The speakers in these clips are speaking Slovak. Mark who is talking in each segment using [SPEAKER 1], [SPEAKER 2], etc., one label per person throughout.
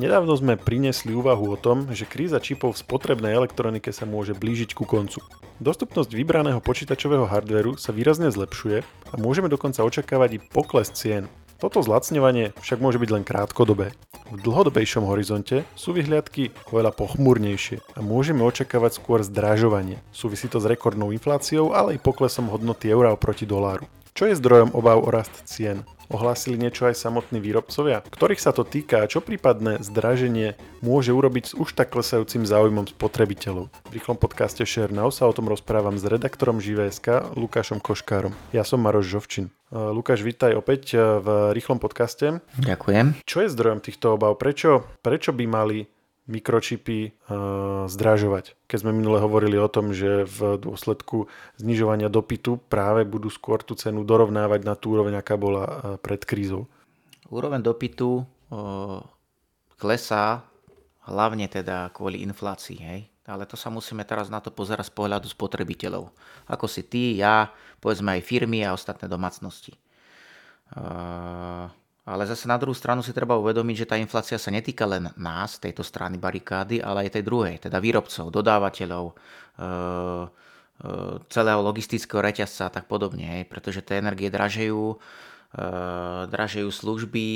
[SPEAKER 1] Nedávno sme priniesli úvahu o tom, že kríza čipov v spotrebnej elektronike sa môže blížiť ku koncu. Dostupnosť vybraného počítačového hardveru sa výrazne zlepšuje a môžeme dokonca očakávať i pokles cien. Toto zlacňovanie však môže byť len krátkodobé. V dlhodobejšom horizonte sú vyhliadky oveľa pochmúrnejšie a môžeme očakávať skôr zdražovanie. Súvisí to s rekordnou infláciou, ale aj poklesom hodnoty eura oproti doláru. Čo je zdrojom obav o rast cien? Ohlásili niečo aj samotní výrobcovia, ktorých sa to týka a čo prípadné zdraženie môže urobiť s už tak klesajúcim záujmom spotrebiteľov. V rýchlom podcaste Share Now sa o tom rozprávam s redaktorom ŽVSK Lukášom Koškárom. Ja som Maroš Žovčin. E, Lukáš, vítaj opäť e, v rýchlom podcaste.
[SPEAKER 2] Ďakujem.
[SPEAKER 1] Čo je zdrojom týchto obav? Prečo, prečo by mali mikročipy uh, zdražovať. Keď sme minule hovorili o tom, že v dôsledku znižovania dopytu práve budú skôr tú cenu dorovnávať na tú úroveň, aká bola uh, pred krízou.
[SPEAKER 2] Úroveň dopytu uh, klesá hlavne teda kvôli inflácii, hej? ale to sa musíme teraz na to pozerať z pohľadu spotrebiteľov. Ako si ty, ja, povedzme aj firmy a ostatné domácnosti. Uh, ale zase na druhú stranu si treba uvedomiť, že tá inflácia sa netýka len nás, tejto strany barikády, ale aj tej druhej, teda výrobcov, dodávateľov, e, e, celého logistického reťazca a tak podobne, pretože tie energie dražejú, e, dražejú služby,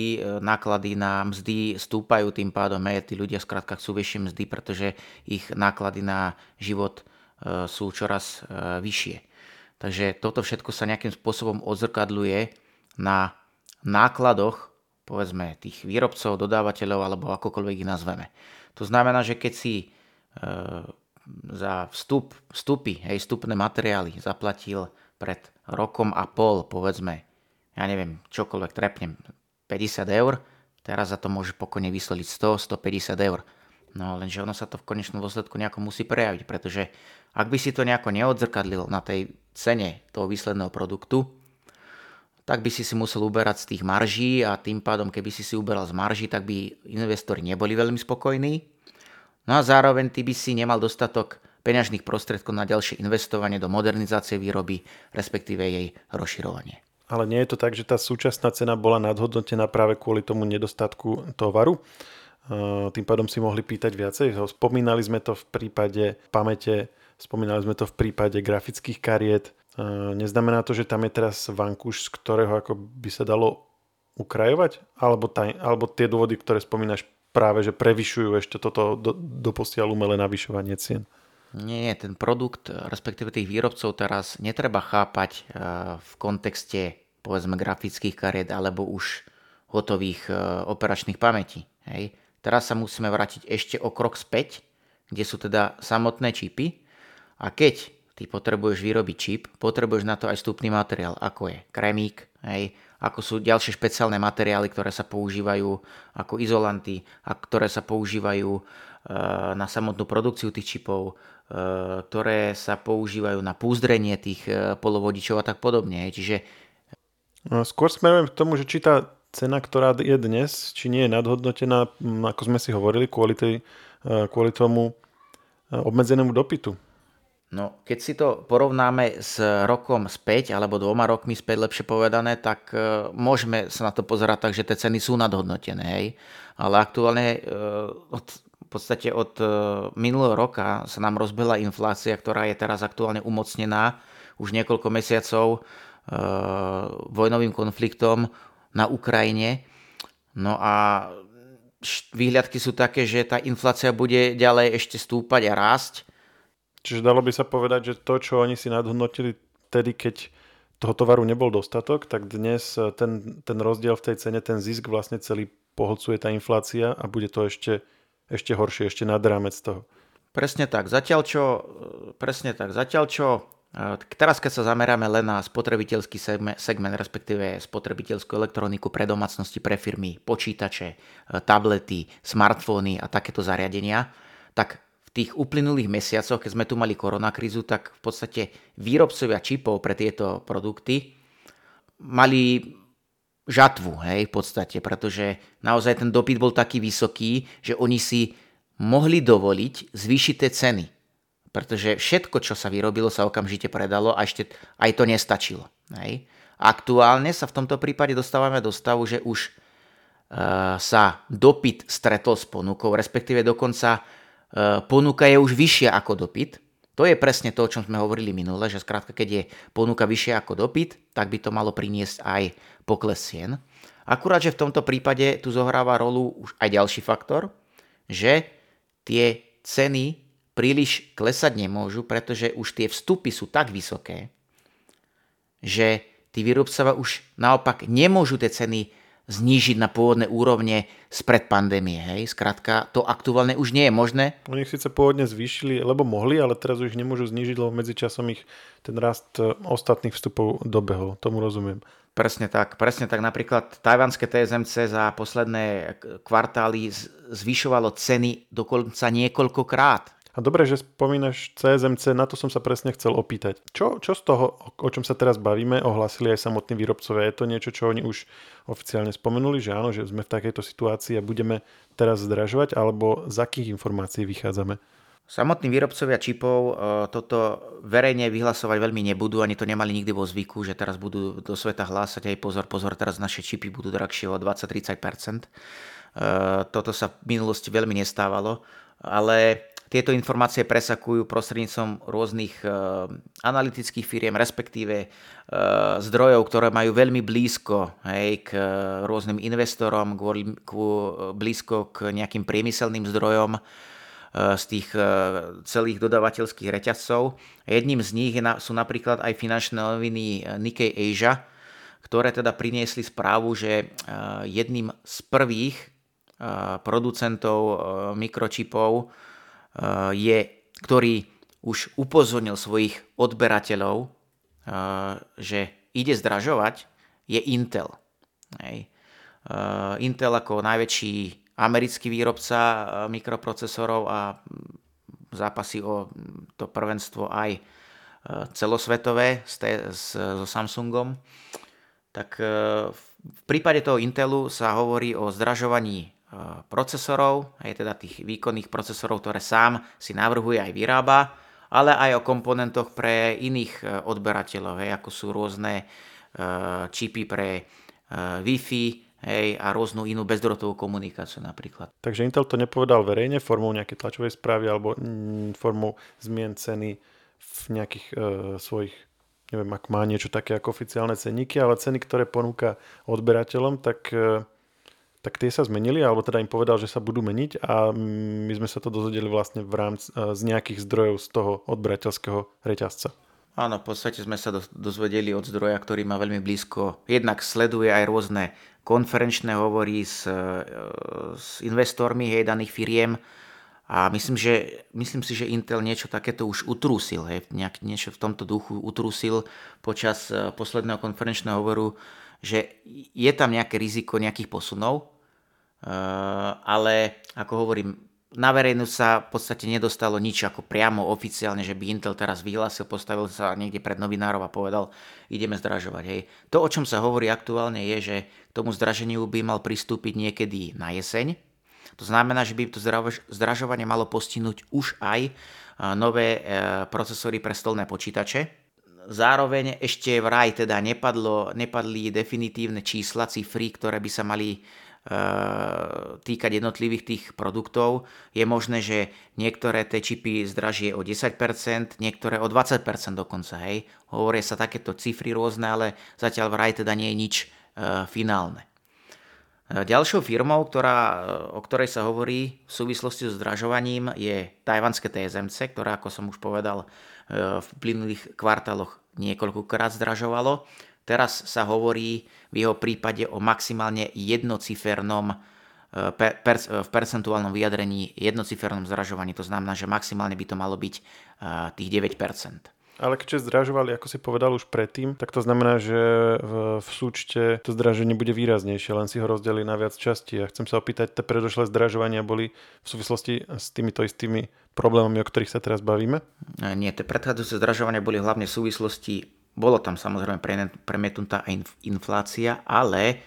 [SPEAKER 2] náklady na mzdy stúpajú tým pádom, hej, tí ľudia skrátka chcú vyššie mzdy, pretože ich náklady na život sú čoraz vyššie. Takže toto všetko sa nejakým spôsobom odzrkadľuje na nákladoch, povedzme, tých výrobcov, dodávateľov alebo akokoľvek ich nazveme. To znamená, že keď si e, za vstup, vstupy, hej, vstupné materiály zaplatil pred rokom a pol, povedzme, ja neviem, čokoľvek trepnem, 50 eur, teraz za to môže pokojne vysloviť 100, 150 eur. No lenže ono sa to v konečnom dôsledku nejako musí prejaviť, pretože ak by si to nejako neodzrkadlil na tej cene toho výsledného produktu, tak by si si musel uberať z tých marží a tým pádom, keby si si uberal z marží, tak by investori neboli veľmi spokojní. No a zároveň ty by si nemal dostatok peňažných prostriedkov na ďalšie investovanie do modernizácie výroby, respektíve jej rozširovanie.
[SPEAKER 1] Ale nie je to tak, že tá súčasná cena bola nadhodnotená práve kvôli tomu nedostatku tovaru? Tým pádom si mohli pýtať viacej. Spomínali sme to v prípade pamäte, spomínali sme to v prípade grafických kariet, Neznamená to, že tam je teraz vankúš, z ktorého ako by sa dalo ukrajovať? Alebo, taj, alebo tie dôvody, ktoré spomínaš práve, že prevyšujú ešte toto do, doposiaľ umelé navyšovanie cien?
[SPEAKER 2] Nie, ten produkt, respektíve tých výrobcov teraz netreba chápať v kontexte povedzme grafických kariet alebo už hotových operačných pamätí. Hej. Teraz sa musíme vrátiť ešte o krok späť, kde sú teda samotné čipy a keď Ty potrebuješ vyrobiť čip, potrebuješ na to aj vstupný materiál, ako je kremík, hej, ako sú ďalšie špeciálne materiály, ktoré sa používajú ako izolanty a ktoré sa používajú e, na samotnú produkciu tých čipov, e, ktoré sa používajú na púzdrenie tých e, polovodičov a tak podobne. Čiže...
[SPEAKER 1] No, skôr smerujem k tomu, že či tá cena, ktorá je dnes, či nie je nadhodnotená, ako sme si hovorili, kvôli, tej, kvôli tomu obmedzenému dopytu.
[SPEAKER 2] No, keď si to porovnáme s rokom späť, alebo dvoma rokmi späť, lepšie povedané, tak e, môžeme sa na to pozerať tak, že tie ceny sú nadhodnotené. Hej? Ale aktuálne e, od, v podstate od e, minulého roka sa nám rozbehla inflácia, ktorá je teraz aktuálne umocnená už niekoľko mesiacov e, vojnovým konfliktom na Ukrajine. No a výhľadky sú také, že tá inflácia bude ďalej ešte stúpať a rásť
[SPEAKER 1] Čiže dalo by sa povedať, že to, čo oni si nadhodnotili tedy, keď toho tovaru nebol dostatok, tak dnes eh, ten, ten rozdiel v tej cene, ten zisk vlastne celý pohlcuje tá inflácia a bude to ešte, ešte horšie, ešte nad rámec toho.
[SPEAKER 2] Presne tak. Zatiaľ čo, eh, presne tak. Zatiaľ čo eh, Teraz, keď sa zameráme len na spotrebiteľský segment, segment, respektíve spotrebiteľskú elektroniku pre domácnosti, pre firmy, počítače, tablety, smartfóny a takéto zariadenia, tak tých uplynulých mesiacoch, keď sme tu mali koronakrízu, tak v podstate výrobcovia čipov pre tieto produkty mali žatvu, hej, v podstate, pretože naozaj ten dopyt bol taký vysoký, že oni si mohli dovoliť zvýšiť tie ceny. Pretože všetko, čo sa vyrobilo, sa okamžite predalo a ešte aj to nestačilo. Hej. Aktuálne sa v tomto prípade dostávame do stavu, že už sa dopyt stretol s ponukou, respektíve dokonca ponuka je už vyššia ako dopyt. To je presne to, o čom sme hovorili minule, že skrátka, keď je ponuka vyššia ako dopyt, tak by to malo priniesť aj pokles cien. Akurát, že v tomto prípade tu zohráva rolu už aj ďalší faktor, že tie ceny príliš klesať nemôžu, pretože už tie vstupy sú tak vysoké, že tí výrobcovia už naopak nemôžu tie ceny znížiť na pôvodné úrovne spred pandémie. Hej? Skrátka, to aktuálne už nie je možné.
[SPEAKER 1] Oni síce pôvodne zvýšili, lebo mohli, ale teraz už nemôžu znížiť, lebo medzičasom ich ten rast e, ostatných vstupov dobehol. Tomu rozumiem.
[SPEAKER 2] Presne tak. Presne tak. Napríklad tajvanské TSMC za posledné kvartály zvyšovalo ceny dokonca niekoľkokrát.
[SPEAKER 1] A dobre, že spomínaš CSMC, na to som sa presne chcel opýtať. Čo, čo z toho, o čom sa teraz bavíme, ohlasili aj samotní výrobcovia? Je to niečo, čo oni už oficiálne spomenuli, že áno, že sme v takejto situácii a budeme teraz zdražovať, alebo z akých informácií vychádzame?
[SPEAKER 2] Samotní výrobcovia čipov e, toto verejne vyhlasovať veľmi nebudú, ani to nemali nikdy vo zvyku, že teraz budú do sveta hlásať aj pozor, pozor, teraz naše čipy budú drahšie o 20-30%. E, toto sa v minulosti veľmi nestávalo, ale tieto informácie presakujú prostredníctvom rôznych uh, analytických firiem, respektíve uh, zdrojov, ktoré majú veľmi blízko hej, k uh, rôznym investorom, kvôli, blízko k nejakým priemyselným zdrojom z tých celých dodavateľských reťazcov. Jedným z nich sú napríklad aj finančné noviny Nikkei Asia, ktoré teda priniesli správu, že jedným z prvých producentov mikročipov Eh, je, ktorý už upozornil svojich odberateľov, eh, že ide zdražovať, je Intel. Eh, Intel ako najväčší americký výrobca mikroprocesorov a zápasy o to prvenstvo aj celosvetové so Samsungom, tak v prípade toho Intelu sa hovorí o zdražovaní procesorov, aj teda tých výkonných procesorov, ktoré sám si navrhuje aj vyrába, ale aj o komponentoch pre iných e, odberateľov, hej, ako sú rôzne e, čipy pre e, Wi-Fi hej, a rôznu inú bezdrotovú komunikáciu napríklad.
[SPEAKER 1] Takže Intel to nepovedal verejne formou nejakej tlačovej správy alebo mm, formou zmien ceny v nejakých e, svojich neviem, ak má niečo také ako oficiálne cenníky, ale ceny, ktoré ponúka odberateľom, tak e, tak tie sa zmenili, alebo teda im povedal, že sa budú meniť a my sme sa to dozvedeli vlastne v rámci, z nejakých zdrojov z toho odberateľského reťazca.
[SPEAKER 2] Áno, v podstate sme sa dozvedeli od zdroja, ktorý má veľmi blízko. Jednak sleduje aj rôzne konferenčné hovory s, e, s investormi hej, daných firiem a myslím, že, myslím si, že Intel niečo takéto už utrúsil, hej, nejak, niečo v tomto duchu utrúsil počas e, posledného konferenčného hovoru, že je tam nejaké riziko nejakých posunov, ale ako hovorím, na verejnosť sa v podstate nedostalo nič ako priamo oficiálne, že by Intel teraz vyhlásil, postavil sa niekde pred novinárov a povedal, ideme zdražovať. Hej. To, o čom sa hovorí aktuálne, je, že k tomu zdraženiu by mal pristúpiť niekedy na jeseň. To znamená, že by to zdražovanie malo postihnúť už aj eh, nové eh, procesory pre stolné počítače. Zároveň ešte vraj teda nepadlo, nepadli definitívne čísla, cifry, ktoré by sa mali Eh, týkať jednotlivých tých produktov. Je možné, že niektoré tie čipy zdražie o 10%, niektoré o 20% dokonca. Hej. Hovoria sa takéto cifry rôzne, ale zatiaľ vraj teda nie je nič e, finálne. Eh, ďalšou firmou, ktorá, o ktorej sa hovorí v súvislosti so zdražovaním, je tajvanské TSMC, ktoré, ako som už povedal, v plynulých kvartáloch niekoľkokrát zdražovalo. Teraz sa hovorí v jeho prípade o maximálne jednocifernom e, per, v percentuálnom vyjadrení jednocifernom zražovaní. To znamená, že maximálne by to malo byť e, tých 9%.
[SPEAKER 1] Ale keďže zdražovali, ako si povedal už predtým, tak to znamená, že v, v súčte to zdraženie bude výraznejšie, len si ho rozdelili na viac častí. A chcem sa opýtať, tie predošlé zdražovania boli v súvislosti s týmito istými problémami, o ktorých sa teraz bavíme?
[SPEAKER 2] E, nie, tie predchádzajúce zdražovania boli hlavne v súvislosti bolo tam samozrejme premietnutá inflácia, ale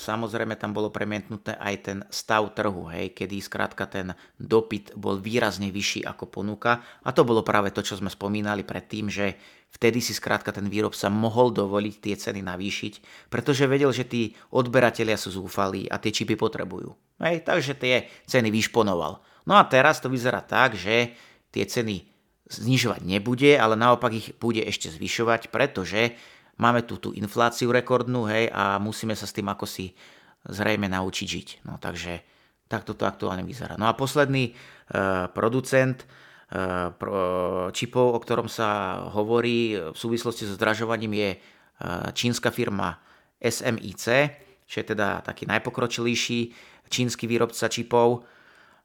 [SPEAKER 2] samozrejme tam bolo premietnuté aj ten stav trhu, hej, kedy skrátka ten dopyt bol výrazne vyšší ako ponuka a to bolo práve to, čo sme spomínali predtým, že vtedy si skrátka ten výrobca mohol dovoliť tie ceny navýšiť, pretože vedel, že tí odberatelia sú zúfalí a tie čipy potrebujú. Hej, takže tie ceny vyšponoval. No a teraz to vyzerá tak, že tie ceny znižovať nebude, ale naopak ich bude ešte zvyšovať, pretože máme tu tú infláciu rekordnú, hej, a musíme sa s tým ako si zrejme naučiť žiť. No takže takto to aktuálne vyzerá. No a posledný e, producent e, pro, čipov, o ktorom sa hovorí v súvislosti so zdražovaním je e, čínska firma SMIC, čo je teda taký najpokročilejší čínsky výrobca čipov.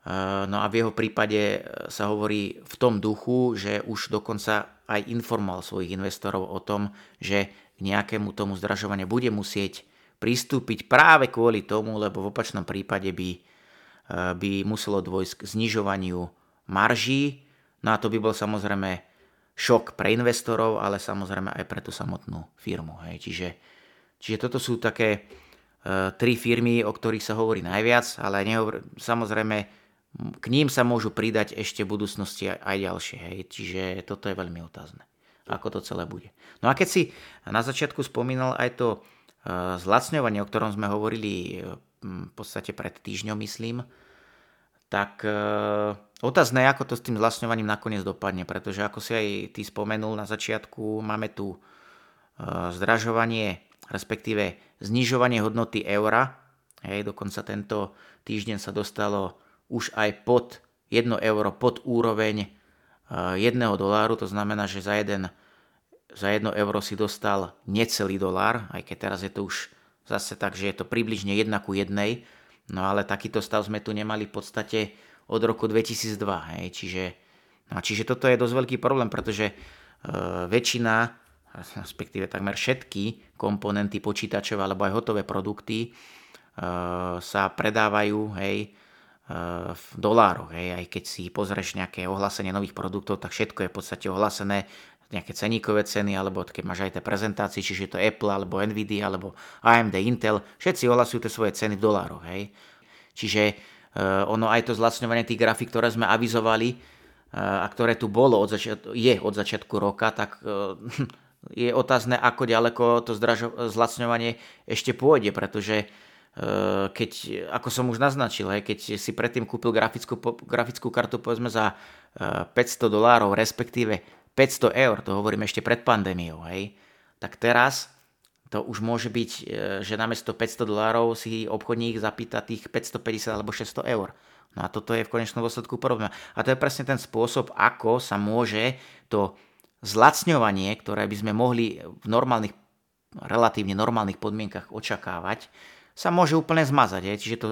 [SPEAKER 2] Eh, no a v jeho prípade eh, sa hovorí v tom duchu, že už dokonca aj informoval svojich investorov o tom, že k nejakému tomu zdražovaniu bude musieť pristúpiť práve kvôli tomu, lebo v opačnom prípade by, eh, by muselo dôjsť k znižovaniu marží. No a to by bol samozrejme šok pre investorov, ale samozrejme aj pre tú samotnú firmu. Hej. Čiže, čiže toto sú také uh, tri firmy, o ktorých sa hovorí najviac, ale nehovor, samozrejme k ním sa môžu pridať ešte v budúcnosti aj ďalšie. Hej. Čiže toto je veľmi otázne, ako to celé bude. No a keď si na začiatku spomínal aj to uh, zlacňovanie, o ktorom sme hovorili uh, v podstate pred týždňom, myslím, tak uh, otázne je, ako to s tým zlacňovaním nakoniec dopadne, pretože ako si aj ty spomenul na začiatku, máme tu zdražovanie, respektíve znižovanie hodnoty eura. Hej, dokonca tento týždeň sa dostalo už aj pod 1 euro, pod úroveň 1 eh, doláru, to znamená, že za 1, za 1 euro si dostal necelý dolár, aj keď teraz je to už zase tak, že je to približne 1 ku 1, no ale takýto stav sme tu nemali v podstate od roku 2002, hej, čiže, no, čiže toto je dosť veľký problém, pretože e, väčšina, respektíve takmer všetky komponenty počítačové alebo aj hotové produkty e, sa predávajú, hej, v dolároch. Hej. Aj keď si pozrieš nejaké ohlásenie nových produktov, tak všetko je v podstate ohlásené nejaké ceníkové ceny, alebo keď máš aj tie prezentácie, čiže to Apple, alebo Nvidia, alebo AMD, Intel, všetci ohlasujú tie svoje ceny v dolároch. Hej. Čiže uh, ono aj to zlacňovanie tých grafik, ktoré sme avizovali uh, a ktoré tu bolo od začiat- je od začiatku roka, tak je otázne, ako ďaleko to zdražo- zlacňovanie ešte pôjde, pretože Eh, keď, ako som už naznačil, hej, keď si predtým kúpil grafickú, grafickú kartu povedzme za 500 eh, dolárov, respektíve 500 eur, to hovorím ešte pred pandémiou, hej, tak teraz to už môže byť, eh, že namiesto 500 dolárov si obchodník zapýta tých 550 alebo 600 eur. No a toto je v konečnom dôsledku problém. A to je presne ten spôsob, ako sa môže to zlacňovanie, ktoré by sme mohli v normálnych, relatívne normálnych podmienkach očakávať, sa môže úplne zmazať. Je. Čiže to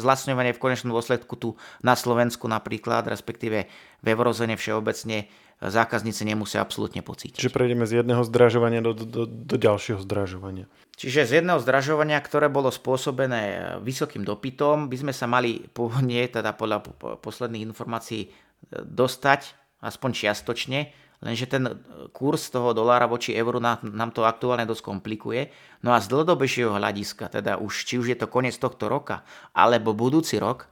[SPEAKER 2] zlacňovanie v konečnom dôsledku tu na Slovensku napríklad, respektíve v eurozóne všeobecne, zákazníci nemusia absolútne pocítiť.
[SPEAKER 1] Čiže prejdeme z jedného zdražovania do, do, do ďalšieho zdražovania.
[SPEAKER 2] Čiže z jedného zdražovania, ktoré bolo spôsobené vysokým dopytom, by sme sa mali pôvodne, teda podľa posledných informácií, dostať aspoň čiastočne Lenže ten kurz toho dolára voči euru nám to aktuálne dosť komplikuje. No a z dlhodobejšieho hľadiska, teda už či už je to koniec tohto roka, alebo budúci rok,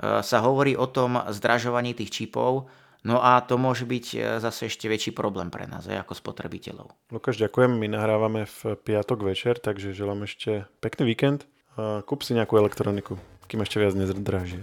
[SPEAKER 2] e, sa hovorí o tom zdražovaní tých čipov, no a to môže byť e, zase ešte väčší problém pre nás, aj ako spotrebiteľov.
[SPEAKER 1] Lukáš, ďakujem, my nahrávame v piatok večer, takže želám ešte pekný víkend. Kúp si nejakú elektroniku, kým ešte viac nezdraží.